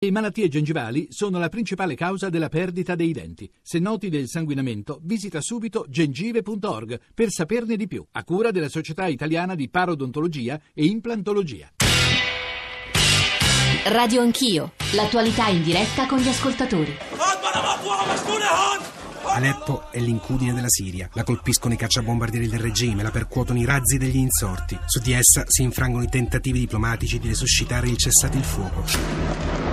Le malattie gengivali sono la principale causa della perdita dei denti. Se noti del sanguinamento, visita subito gengive.org per saperne di più, a cura della Società Italiana di Parodontologia e Implantologia. Radio Anch'io, l'attualità in diretta con gli ascoltatori. Aleppo è l'incudine della Siria. La colpiscono i cacciabombardieri del regime, la percuotono i razzi degli insorti. Su di essa si infrangono i tentativi diplomatici di resuscitare il cessate il fuoco.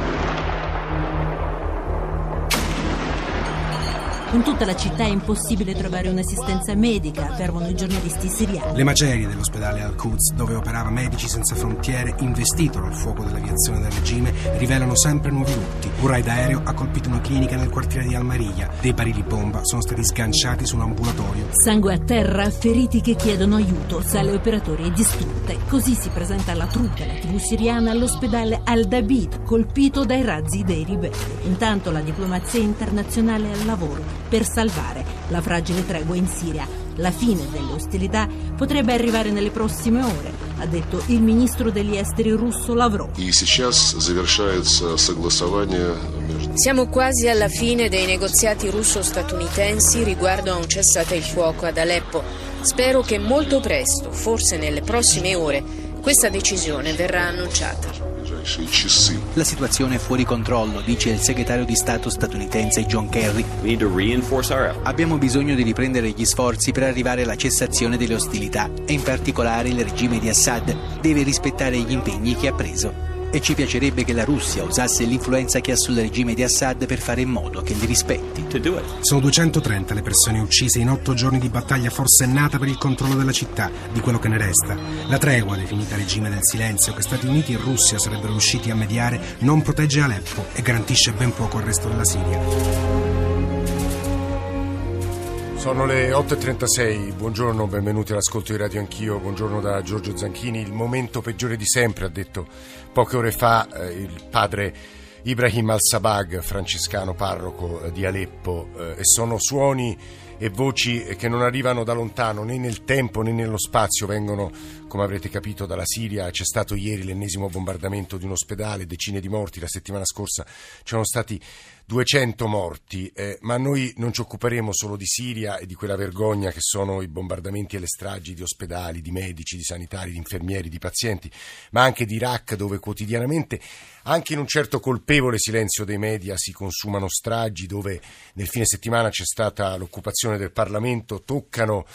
In tutta la città è impossibile trovare un'assistenza medica, affermano i giornalisti siriani. Le macerie dell'ospedale Al-Quds, dove operava Medici Senza Frontiere, investito dal fuoco dell'aviazione del regime, rivelano sempre nuovi lutti. Un raid aereo ha colpito una clinica nel quartiere di Al-Mariya. Dei barili bomba sono stati sganciati su un ambulatorio. Sangue a terra, feriti che chiedono aiuto, sale operatori e distrutte. Così si presenta la truppa, la TV siriana, all'ospedale Al-Dabid, colpito dai razzi dei ribelli. Intanto la diplomazia internazionale è al lavoro per salvare la fragile tregua in Siria. La fine delle ostilità potrebbe arrivare nelle prossime ore, ha detto il ministro degli esteri russo Lavrov. Siamo quasi alla fine dei negoziati russo-statunitensi riguardo a un cessate il fuoco ad Aleppo. Spero che molto presto, forse nelle prossime ore, questa decisione verrà annunciata. La situazione è fuori controllo, dice il segretario di Stato statunitense John Kerry. Abbiamo bisogno di riprendere gli sforzi per arrivare alla cessazione delle ostilità e in particolare il regime di Assad. Deve rispettare gli impegni che ha preso e ci piacerebbe che la Russia usasse l'influenza che ha sul regime di Assad per fare in modo che li rispetti. Sono 230 le persone uccise in otto giorni di battaglia forsennata per il controllo della città, di quello che ne resta. La tregua, definita regime del silenzio, che Stati Uniti e Russia sarebbero riusciti a mediare, non protegge Aleppo e garantisce ben poco al resto della Siria. Sono le 8.36, buongiorno, benvenuti all'ascolto di Radio Anch'io, buongiorno da Giorgio Zanchini. Il momento peggiore di sempre, ha detto poche ore fa eh, il padre Ibrahim al-Sabag, francescano parroco eh, di Aleppo, eh, e sono suoni e voci che non arrivano da lontano né nel tempo né nello spazio, vengono, come avrete capito, dalla Siria. C'è stato ieri l'ennesimo bombardamento di un ospedale, decine di morti, la settimana scorsa c'erano stati 200 morti, eh, ma noi non ci occuperemo solo di Siria e di quella vergogna che sono i bombardamenti e le stragi di ospedali, di medici, di sanitari, di infermieri, di pazienti, ma anche di Iraq dove quotidianamente, anche in un certo colpevole silenzio dei media, si consumano stragi, dove nel fine settimana c'è stata l'occupazione del Parlamento, toccano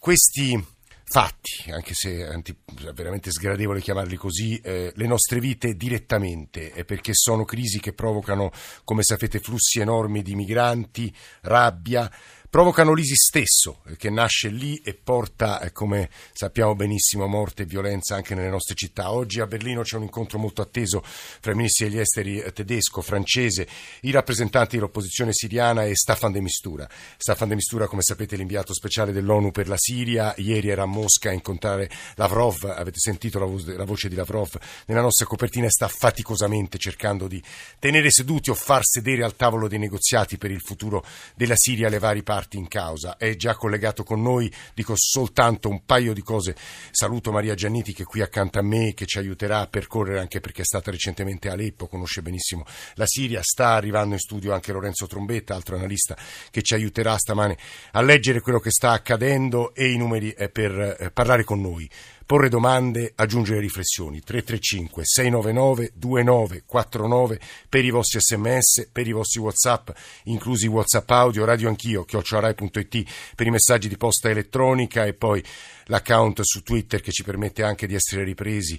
questi fatti, anche se è veramente sgradevole chiamarli così, eh, le nostre vite direttamente, eh, perché sono crisi che provocano, come sapete, flussi enormi di migranti, rabbia, provocano l'ISIS stesso, che nasce lì e porta, eh, come sappiamo benissimo, morte e violenza anche nelle nostre città. Oggi a Berlino c'è un incontro molto atteso fra i ministri degli esteri eh, tedesco, francese, i rappresentanti dell'opposizione siriana e Staffan de Mistura. Staffan de Mistura, come sapete, è l'inviato speciale dell'ONU per la Siria. Ieri era a Mosca a incontrare Lavrov, avete sentito la voce di Lavrov nella nostra copertina e sta faticosamente cercando di tenere seduti o far sedere al tavolo dei negoziati per il futuro della Siria le varie parti parti in causa. È già collegato con noi, dico soltanto un paio di cose. Saluto Maria Gianniti che è qui accanto a me, che ci aiuterà a percorrere anche perché è stata recentemente a Aleppo, conosce benissimo la Siria. Sta arrivando in studio anche Lorenzo Trombetta, altro analista che ci aiuterà stamane a leggere quello che sta accadendo e i numeri eh, per eh, parlare con noi porre domande, aggiungere riflessioni. 335 699 2949 per i vostri sms, per i vostri whatsapp, inclusi whatsapp audio, radio anch'io, chiocciorai.it per i messaggi di posta elettronica e poi l'account su Twitter che ci permette anche di essere ripresi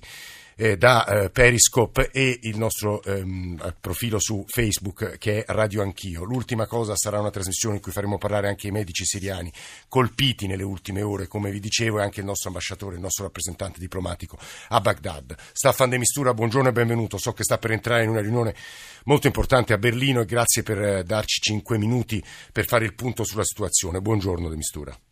eh, da eh, Periscope e il nostro ehm, profilo su Facebook che è Radio Anch'io. L'ultima cosa sarà una trasmissione in cui faremo parlare anche i medici siriani colpiti nelle ultime ore, come vi dicevo, e anche il nostro ambasciatore, il nostro rappresentante diplomatico a Baghdad. Staffan De Mistura, buongiorno e benvenuto. So che sta per entrare in una riunione molto importante a Berlino e grazie per eh, darci cinque minuti per fare il punto sulla situazione. Buongiorno De Mistura.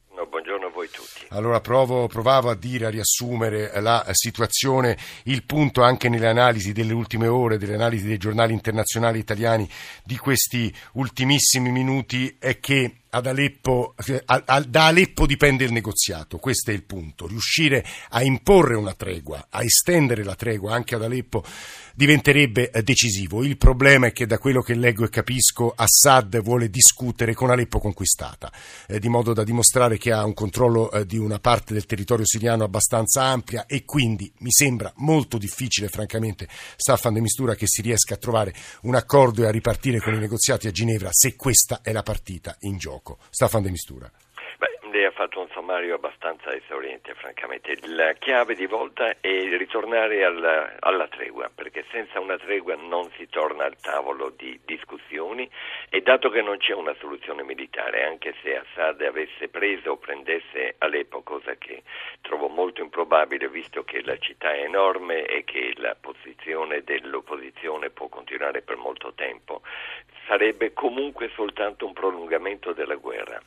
Allora provo, provavo a dire, a riassumere la situazione, il punto anche nelle analisi delle ultime ore, delle analisi dei giornali internazionali italiani di questi ultimissimi minuti è che Aleppo, da Aleppo dipende il negoziato, questo è il punto, riuscire a imporre una tregua, a estendere la tregua anche ad Aleppo diventerebbe eh, decisivo. Il problema è che da quello che leggo e capisco Assad vuole discutere con Aleppo conquistata, eh, di modo da dimostrare che ha un controllo eh, di una parte del territorio siriano abbastanza ampia e quindi mi sembra molto difficile francamente Staffan de Mistura che si riesca a trovare un accordo e a ripartire con i negoziati a Ginevra se questa è la partita in gioco. Staffan de Mistura lei ha fatto un sommario abbastanza esauriente, francamente. La chiave di volta è ritornare alla, alla, tregua, perché senza una tregua non si torna al tavolo di discussioni e dato che non c'è una soluzione militare, anche se Assad avesse preso o prendesse Aleppo, cosa che trovo molto improbabile visto che la città è enorme e che la posizione dell'opposizione può continuare per molto tempo, sarebbe comunque soltanto un prolungamento della guerra.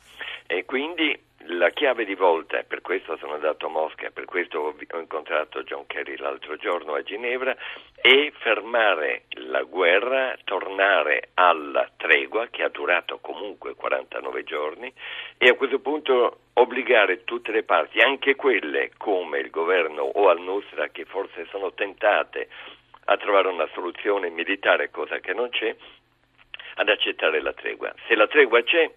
E quindi la chiave di volta, e per questo sono andato a Mosca, per questo ho incontrato John Kerry l'altro giorno a Ginevra, è fermare la guerra, tornare alla tregua che ha durato comunque 49 giorni e a questo punto obbligare tutte le parti, anche quelle come il governo o al-Nusra che forse sono tentate a trovare una soluzione militare, cosa che non c'è, ad accettare la tregua. Se la tregua c'è,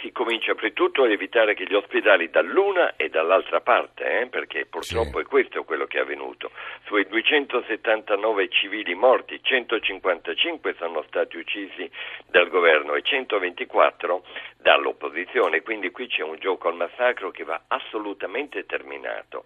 si comincia prima a evitare che gli ospedali dall'una e dall'altra parte, eh, perché purtroppo sì. è questo quello che è avvenuto. Sui 279 civili morti, 155 sono stati uccisi dal governo e 124 dall'opposizione, quindi qui c'è un gioco al massacro che va assolutamente terminato.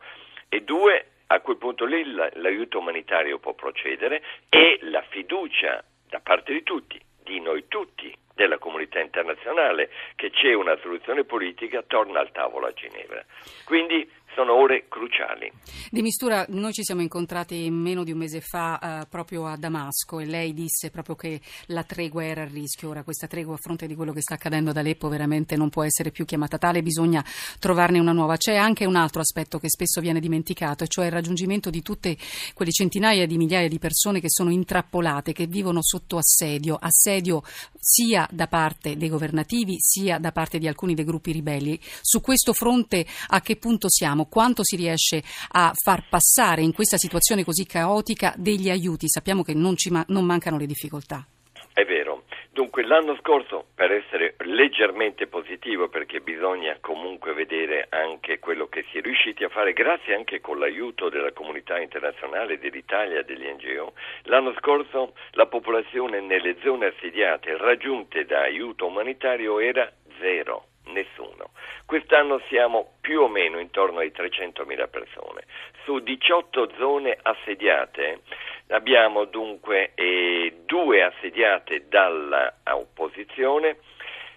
E due, a quel punto lì l'aiuto umanitario può procedere e la fiducia da parte di tutti, di noi tutti, della comunità internazionale, che c'è una soluzione politica, torna al tavolo a Ginevra. Quindi sono ore cruciali. Di Mistura, noi ci siamo incontrati meno di un mese fa eh, proprio a Damasco e lei disse proprio che la tregua era a rischio. Ora questa tregua a fronte di quello che sta accadendo ad Aleppo veramente non può essere più chiamata tale, bisogna trovarne una nuova. C'è anche un altro aspetto che spesso viene dimenticato, cioè il raggiungimento di tutte quelle centinaia di migliaia di persone che sono intrappolate, che vivono sotto assedio, assedio sia da parte dei governativi sia da parte di alcuni dei gruppi ribelli. Su questo fronte a che punto siamo? Sappiamo quanto si riesce a far passare in questa situazione così caotica degli aiuti. Sappiamo che non, ma- non mancano le difficoltà. È vero. Dunque l'anno scorso, per essere leggermente positivo, perché bisogna comunque vedere anche quello che si è riusciti a fare, grazie anche con l'aiuto della comunità internazionale, dell'Italia degli NGO, l'anno scorso la popolazione nelle zone assediate raggiunte da aiuto umanitario era zero nessuno. Quest'anno siamo più o meno intorno ai 300.000 persone. Su 18 zone assediate abbiamo dunque eh, due assediate dall'opposizione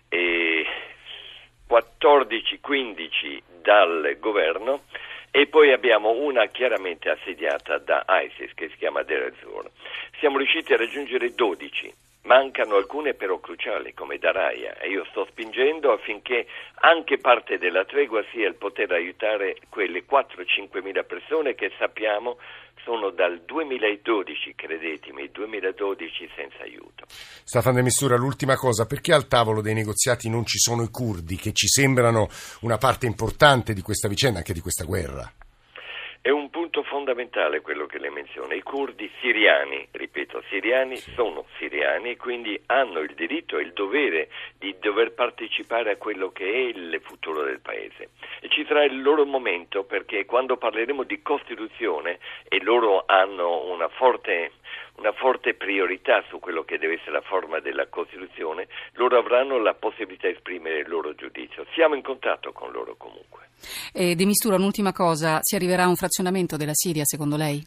e 14-15 dal governo e poi abbiamo una chiaramente assediata da ISIS che si chiama Deir. Siamo riusciti a raggiungere 12 Mancano alcune però cruciali come Daraia e io sto spingendo affinché anche parte della tregua sia il poter aiutare quelle 4-5 mila persone che sappiamo sono dal 2012, credetemi, 2012 senza aiuto. Stefano de Missura, l'ultima cosa, perché al tavolo dei negoziati non ci sono i curdi che ci sembrano una parte importante di questa vicenda, anche di questa guerra? Fondamentale quello che lei menziona. I curdi siriani, ripeto, siriani sono siriani e quindi hanno il diritto e il dovere di dover partecipare a quello che è il futuro del paese. E ci sarà il loro momento perché quando parleremo di Costituzione e loro hanno una forte una forte priorità su quello che deve essere la forma della Costituzione, loro avranno la possibilità di esprimere il loro giudizio. Siamo in contatto con loro comunque. Eh, De Mistura, un'ultima cosa, si arriverà a un frazionamento della Siria secondo lei?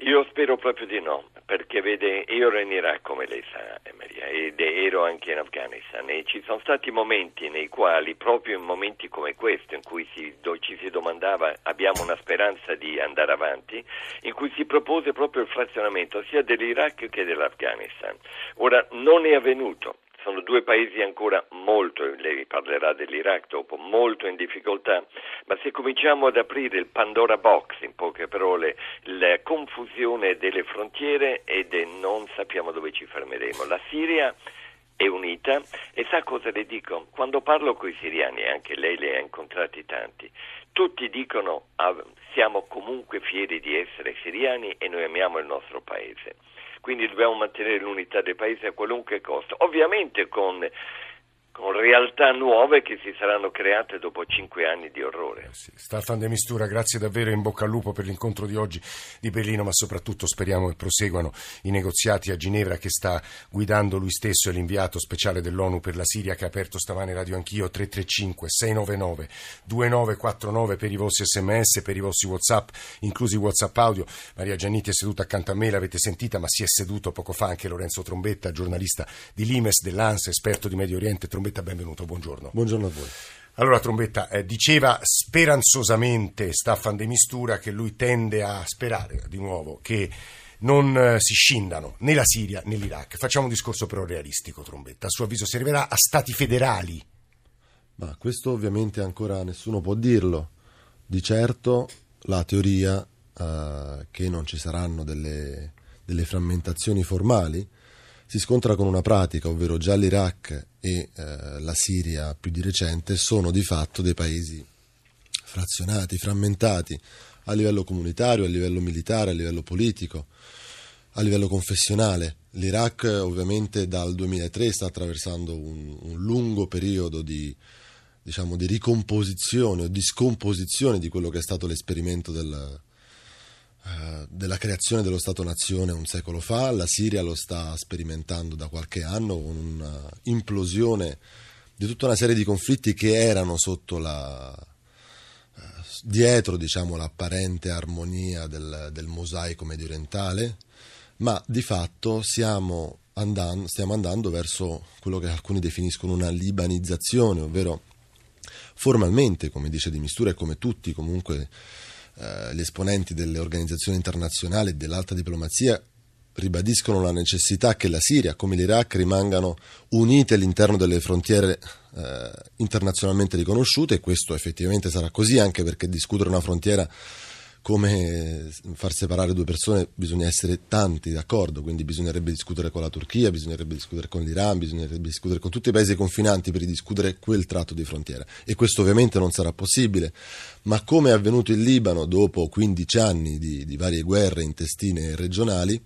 Io spero proprio di no, perché vede, io ero in Iraq come lei sa, eh, Maria, ed ero anche in Afghanistan e ci sono stati momenti nei quali, proprio in momenti come questo, in cui si, ci si domandava abbiamo una speranza di andare avanti, in cui si propose proprio il frazionamento sia dell'Iraq che dell'Afghanistan. Ora non è avvenuto, sono due paesi ancora molto, lei parlerà dell'Iraq dopo, molto in difficoltà, ma se cominciamo ad aprire il Pandora Box, in poche parole, la confusione delle frontiere ed non sappiamo dove ci fermeremo. La Siria è unita e sa cosa le dico? Quando parlo con i siriani, anche lei li ha incontrati tanti, tutti dicono ah, siamo comunque fieri di essere siriani e noi amiamo il nostro paese. Quindi dobbiamo mantenere l'unità del paese a qualunque costo, ovviamente con con realtà nuove che si saranno create dopo cinque anni di orrore. Eh sì. Staffan Mistura, grazie davvero in bocca al lupo per l'incontro di oggi di Berlino, ma soprattutto speriamo che proseguano i negoziati a Ginevra che sta guidando lui stesso e l'inviato speciale dell'ONU per la Siria che ha aperto stamane Radio Anch'io 335 699 2949 per i vostri sms, per i vostri whatsapp, inclusi whatsapp audio. Maria Gianniti è seduta accanto a me, l'avete sentita, ma si è seduto poco fa anche Lorenzo Trombetta, giornalista di Limes, dell'ANSA, esperto di Medio Oriente. Trombetta Trombetta, benvenuto, buongiorno. Buongiorno a voi. Allora Trombetta, eh, diceva speranzosamente Staffan De Mistura che lui tende a sperare di nuovo che non eh, si scindano né la Siria né l'Iraq. Facciamo un discorso però realistico, Trombetta. A suo avviso si arriverà a stati federali? Ma questo ovviamente ancora nessuno può dirlo. Di certo la teoria eh, che non ci saranno delle, delle frammentazioni formali si scontra con una pratica, ovvero già l'Iraq e eh, la Siria più di recente sono di fatto dei paesi frazionati, frammentati a livello comunitario, a livello militare, a livello politico, a livello confessionale. L'Iraq ovviamente dal 2003 sta attraversando un, un lungo periodo di, diciamo, di ricomposizione o di scomposizione di quello che è stato l'esperimento del, della creazione dello Stato-nazione un secolo fa, la Siria lo sta sperimentando da qualche anno con un'implosione di tutta una serie di conflitti che erano sotto la, uh, dietro diciamo, l'apparente armonia del, del mosaico medio orientale, ma di fatto siamo andando, stiamo andando verso quello che alcuni definiscono una libanizzazione, ovvero formalmente, come dice Di Mistura e come tutti comunque eh, gli esponenti delle organizzazioni internazionali e dell'alta diplomazia ribadiscono la necessità che la Siria, come l'Iraq, rimangano unite all'interno delle frontiere eh, internazionalmente riconosciute e questo effettivamente sarà così anche perché discutere una frontiera come far separare due persone bisogna essere tanti d'accordo, quindi bisognerebbe discutere con la Turchia, bisognerebbe discutere con l'Iran, bisognerebbe discutere con tutti i paesi confinanti per discutere quel tratto di frontiera e questo ovviamente non sarà possibile, ma come è avvenuto in Libano dopo 15 anni di, di varie guerre intestine regionali,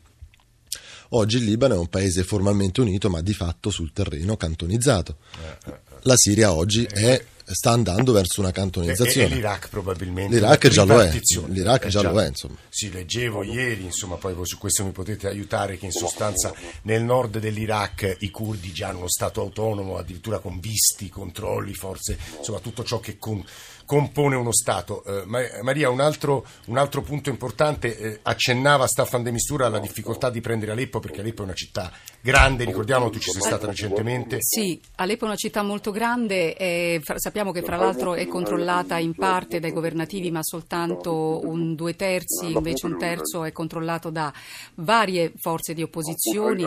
oggi il Libano è un paese formalmente unito ma di fatto sul terreno cantonizzato. Eh, eh, eh. La Siria oggi è sta andando verso una cantonizzazione. E, e l'Iraq probabilmente. L'Iraq già lo è. L'Iraq già, già lo è, insomma. Sì, leggevo ieri, insomma, poi su questo mi potete aiutare, che in sostanza nel nord dell'Iraq i curdi già hanno uno Stato autonomo, addirittura con visti, controlli, forze, insomma tutto ciò che con, compone uno Stato. Eh, Maria, un altro, un altro, punto importante, eh, accennava Staffan de Mistura alla difficoltà di prendere Aleppo perché Aleppo è una città grande, ricordiamo tu ci sei stata recentemente. Sì, Aleppo è una città molto grande, e sappiamo che fra l'altro è controllata in parte dai governativi ma soltanto un due terzi, invece un terzo è controllato da varie forze di opposizioni.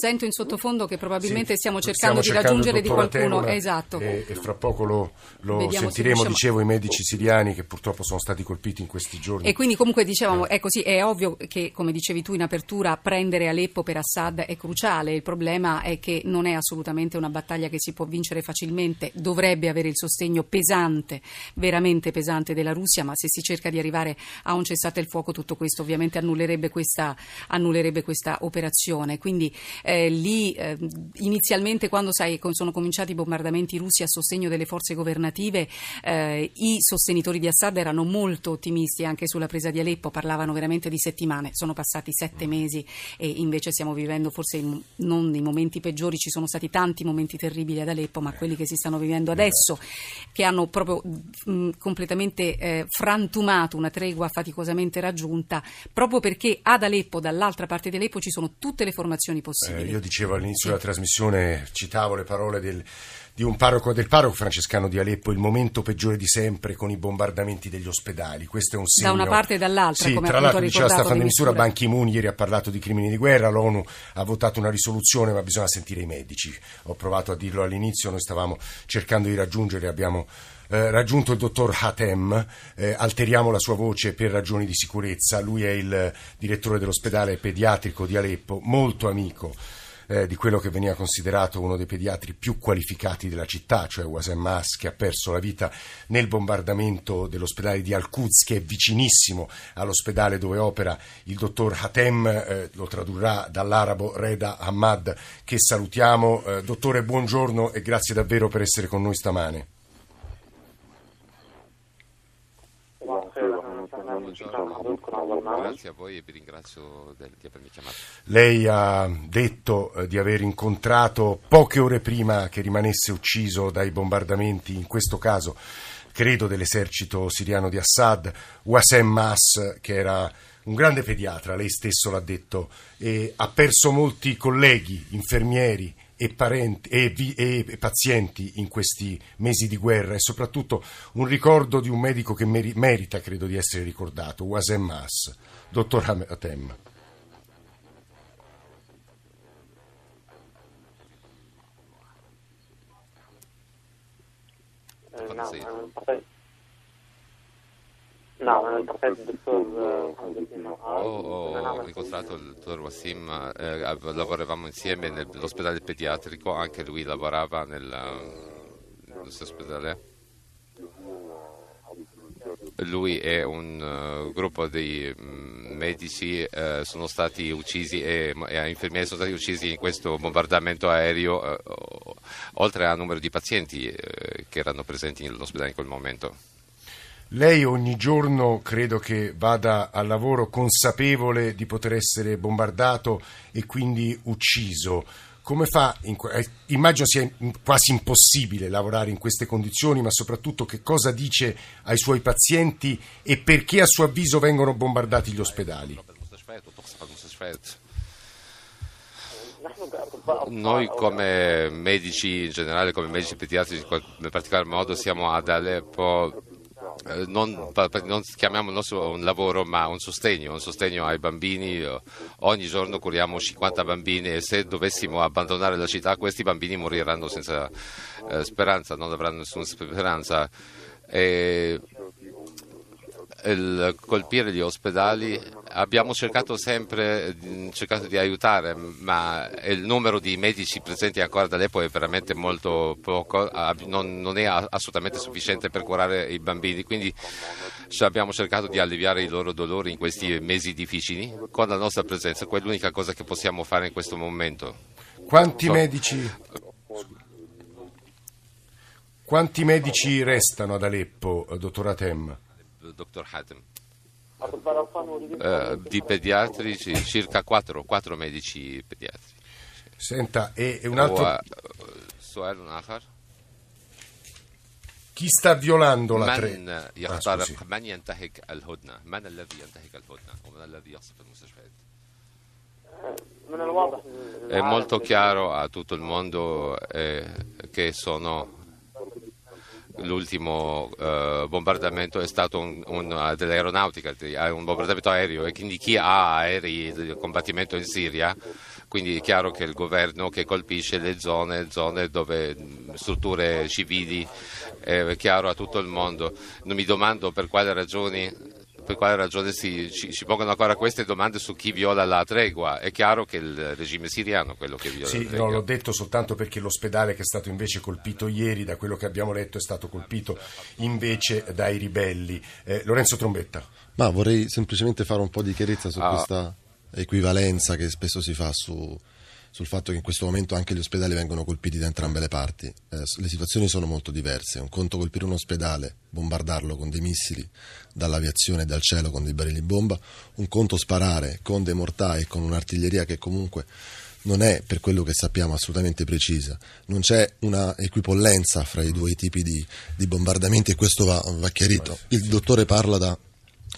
Sento in sottofondo che probabilmente sì, stiamo cercando stiamo di raggiungere di qualcuno. esatto. E, e, fra poco lo, lo sentiremo diciamo... dicevo, i medici siriani che purtroppo sono stati colpiti in questi giorni. E quindi comunque dicevamo, eh. è così, è ovvio che, come dicevi tu in apertura, prendere Aleppo per Assad è cruciale. Il problema è che non è assolutamente una battaglia che si può vincere facilmente, dovrebbe avere il sostegno pesante, veramente pesante della Russia, ma se si cerca di arrivare a un cessate il fuoco tutto questo ovviamente annullerebbe questa, annullerebbe questa operazione. Quindi eh, lì eh, inizialmente quando sai, sono cominciati i bombardamenti russi a sostegno delle forze governative, eh, eh, i sostenitori di Assad erano molto ottimisti anche sulla presa di Aleppo, parlavano veramente di settimane, sono passati sette mesi e invece stiamo vivendo forse in, non i momenti peggiori, ci sono stati tanti momenti terribili ad Aleppo, ma quelli che si stanno vivendo adesso, che hanno proprio mh, completamente eh, frantumato una tregua faticosamente raggiunta, proprio perché ad Aleppo, dall'altra parte di Aleppo, ci sono tutte le formazioni possibili. Eh, io dicevo all'inizio sì. della trasmissione, citavo le parole del di un parroco del parroco francescano di Aleppo il momento peggiore di sempre con i bombardamenti degli ospedali. Questo è un segno. Da una parte e dall'altra, sì, come tra l'altro diceva Stefano de Mistura, Ban Ki-moon ieri ha parlato di crimini di guerra, l'ONU ha votato una risoluzione, ma bisogna sentire i medici. Ho provato a dirlo all'inizio, noi stavamo cercando di raggiungere, abbiamo eh, raggiunto il dottor Hatem, eh, alteriamo la sua voce per ragioni di sicurezza, lui è il direttore dell'ospedale pediatrico di Aleppo, molto amico eh, di quello che veniva considerato uno dei pediatri più qualificati della città, cioè Wasem Mas, che ha perso la vita nel bombardamento dell'ospedale di Al-Quds, che è vicinissimo all'ospedale dove opera il dottor Hatem, eh, lo tradurrà dall'arabo Reda Hamad, che salutiamo. Eh, dottore, buongiorno e grazie davvero per essere con noi stamane. Grazie a voi e vi ringrazio di avermi chiamato. Lei ha detto eh, di aver incontrato poche ore prima che rimanesse ucciso dai bombardamenti, in questo caso credo dell'esercito siriano di Assad, Wasem Mas, che era un grande pediatra, lei stesso l'ha detto, e ha perso molti colleghi, infermieri, e, parenti, e, vi, e, pazienti in questi mesi di guerra e soprattutto un ricordo di un medico che meri, merita, credo, di essere ricordato, Wasem Mas, dottor Hatem. Eh, No, non ho il dottor Ho incontrato il dottor Wassim, eh, lavoravamo insieme nell'ospedale pediatrico, anche lui lavorava nell'ospedale. Lui e un uh, gruppo di um, medici uh, sono stati uccisi e, e infermieri sono stati uccisi in questo bombardamento aereo, uh, oltre al numero di pazienti che erano presenti nell'ospedale in quel momento. Lei ogni giorno credo che vada al lavoro consapevole di poter essere bombardato e quindi ucciso. Come fa? Eh, immagino sia quasi impossibile lavorare in queste condizioni, ma soprattutto che cosa dice ai suoi pazienti e perché a suo avviso vengono bombardati gli ospedali? Noi come medici in generale, come medici pediatrici in particolar modo, siamo ad Aleppo non, non, chiamiamo il nostro un lavoro ma un sostegno, un sostegno ai bambini. Ogni giorno curiamo 50 bambini e se dovessimo abbandonare la città questi bambini moriranno senza eh, speranza, non avranno nessuna speranza. E il colpire gli ospedali abbiamo cercato sempre cercato di aiutare, ma il numero di medici presenti ancora da Aleppo è veramente molto poco, non, non, è assolutamente sufficiente per curare i bambini, quindi abbiamo cercato di alleviare i loro dolori in questi mesi difficili con la nostra presenza, quella è l'unica cosa che possiamo fare in questo momento. Quanti so, medici? Quanti medici restano ad Aleppo, dottor Atem? dottor Hatem. Uh, di pediatrici, circa 4, 4 medici pediatri. Senta, e, un altro... سؤال آخر chi sta violando la tre? من يخترق ah, من ينتهك الهدنة من الذي ينتهك الهدنة ومن الذي يقصف المستشفيات è molto chiaro a tutto il mondo eh, che sono l'ultimo uh, bombardamento è stato un, un, dell'aeronautica, un bombardamento aereo e quindi chi ha aerei di combattimento in Siria, quindi è chiaro che il governo che colpisce le zone, zone dove strutture civili, è chiaro a tutto il mondo. Non mi domando per quale ragioni per quale ragione si, ci, ci, pongono ancora queste domande su chi viola la tregua. È chiaro che il regime siriano è quello che viola sì, la tregua. Sì, no, l'ho detto soltanto perché l'ospedale che è stato invece colpito ieri, da quello che abbiamo letto, è stato colpito invece dai ribelli. Eh, Lorenzo Trombetta. Ma vorrei semplicemente fare un po' di chiarezza su ah. questa equivalenza che spesso si fa su sul fatto che in questo momento anche gli ospedali vengono colpiti da entrambe le parti. Eh, le situazioni sono molto diverse. Un conto colpire un ospedale, bombardarlo con dei missili dall'aviazione e dal cielo con dei barili bomba, un conto sparare con dei mortai e con un'artiglieria che comunque non è per quello che sappiamo assolutamente precisa, non c'è una equipollenza fra i due tipi di, di bombardamenti e questo va, va chiarito. Il dottore parla da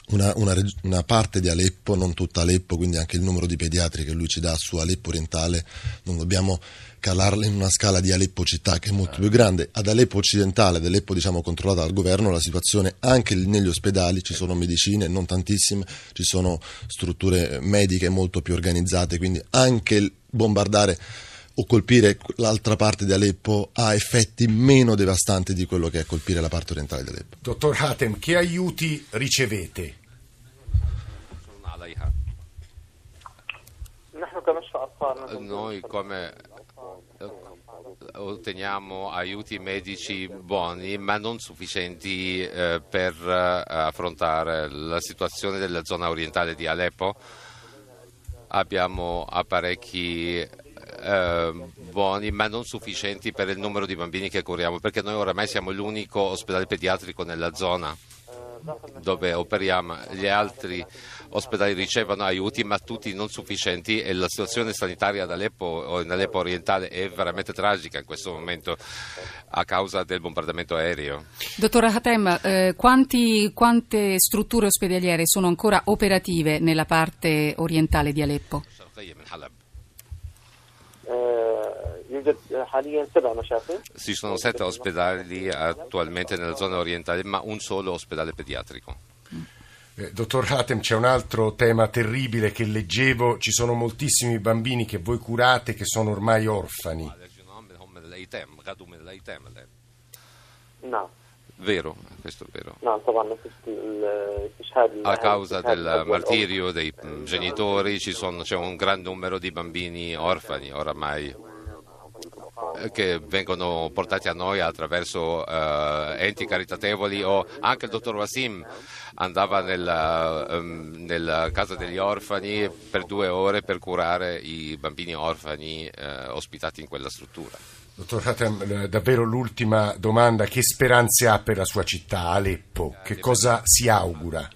una, una, una, parte di Aleppo, non tutta Aleppo, quindi anche il numero di pediatri che lui ci dà su Aleppo orientale, non dobbiamo calarla in una scala di Aleppo città che è molto più grande. Ad Aleppo occidentale, ad Aleppo diciamo controllata dal governo, la situazione anche negli ospedali, ci sono medicine, non tantissime, ci sono strutture mediche molto più organizzate, quindi anche bombardare o colpire l'altra parte di Aleppo ha effetti meno devastanti di quello che è colpire la parte orientale di Aleppo. Dottor Hatem, che aiuti ricevete? Noi come eh, otteniamo aiuti medici buoni ma non sufficienti eh, per eh, affrontare la situazione della zona orientale di Aleppo. Abbiamo apparecchi eh, buoni ma non sufficienti per il numero di bambini che curiamo perché noi oramai siamo l'unico ospedale pediatrico nella zona dove operiamo, gli altri ospedali ricevono aiuti ma tutti non sufficienti e la situazione sanitaria ad Aleppo o in Aleppo orientale è veramente tragica in questo momento a causa del bombardamento aereo. Dottora Hatem, eh, quanti, quante strutture ospedaliere sono ancora operative nella parte orientale di Aleppo? Ci sono sette ospedali attualmente nella zona orientale, ma un solo ospedale pediatrico. Eh, dottor Hatem, c'è un altro tema terribile che leggevo, ci sono moltissimi bambini che voi curate che sono ormai orfani. No. Vero, questo è vero. A causa del martirio dei genitori sono, c'è un gran numero di bambini orfani oramai che vengono portati a noi attraverso uh, enti caritatevoli o anche il dottor Wasim andava nella, um, nella, casa degli orfani per due ore per curare i bambini orfani uh, ospitati in quella struttura. Dottor Hatem, davvero l'ultima domanda, che speranze ha per la sua città, Aleppo? Che cosa si augura?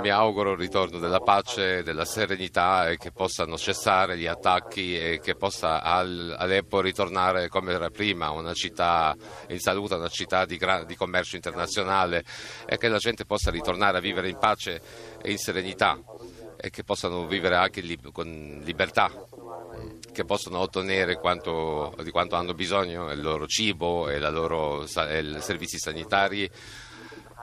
Mi auguro il ritorno della pace, della serenità e che possano cessare gli attacchi e che possa Aleppo ritornare come era prima, una città in salute, una città di, di commercio internazionale e che la gente possa ritornare a vivere in pace e in serenità e che possano vivere anche con libertà che possano ottenere quanto, di quanto hanno bisogno, il loro cibo e i loro servizi sanitari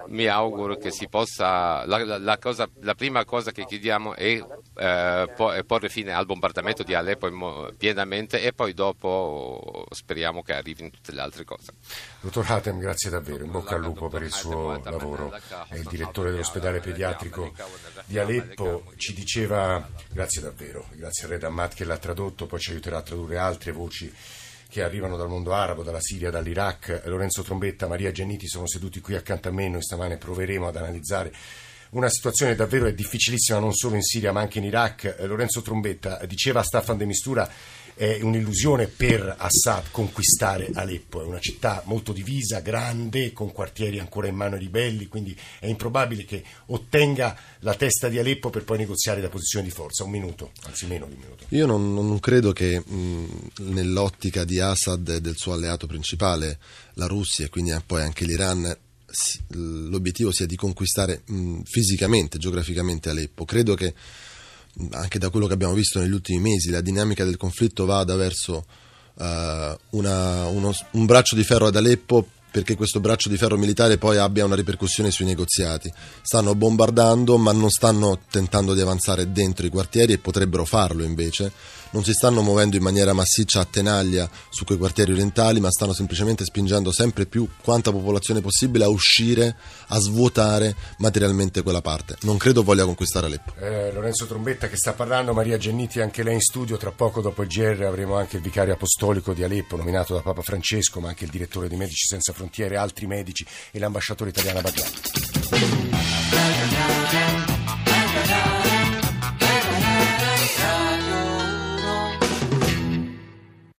mi auguro che si possa, la, la, cosa, la prima cosa che chiediamo è eh, porre fine al bombardamento di Aleppo pienamente e poi dopo speriamo che arrivino tutte le altre cose. Dottor Hatem, grazie davvero, in bocca al lupo per il suo lavoro. È il direttore dell'ospedale pediatrico di Aleppo, ci diceva, grazie davvero, grazie a Red Amat che l'ha tradotto, poi ci aiuterà a tradurre altre voci che arrivano dal mondo arabo, dalla Siria, dall'Iraq. Lorenzo Trombetta, Maria Gianniti sono seduti qui accanto a me. Noi stamane proveremo ad analizzare una situazione davvero difficilissima non solo in Siria ma anche in Iraq. Lorenzo Trombetta diceva a Staffan de Mistura è un'illusione per Assad conquistare Aleppo, è una città molto divisa, grande, con quartieri ancora in mano ai ribelli, quindi è improbabile che ottenga la testa di Aleppo per poi negoziare da posizione di forza. Un minuto, anzi meno di un minuto. Io non, non credo che mh, nell'ottica di Assad e del suo alleato principale, la Russia e quindi poi anche l'Iran, l'obiettivo sia di conquistare mh, fisicamente, geograficamente Aleppo. Credo che anche da quello che abbiamo visto negli ultimi mesi, la dinamica del conflitto vada verso uh, una, uno, un braccio di ferro ad Aleppo perché questo braccio di ferro militare poi abbia una ripercussione sui negoziati. Stanno bombardando ma non stanno tentando di avanzare dentro i quartieri e potrebbero farlo invece non si stanno muovendo in maniera massiccia a tenaglia su quei quartieri orientali, ma stanno semplicemente spingendo sempre più quanta popolazione possibile a uscire, a svuotare materialmente quella parte. Non credo voglia conquistare Aleppo. Eh, Lorenzo Trombetta che sta parlando, Maria Genniti anche lei in studio, tra poco dopo il GR avremo anche il vicario apostolico di Aleppo nominato da Papa Francesco, ma anche il direttore di Medici Senza Frontiere, altri medici e l'ambasciatore italiano Baghdad.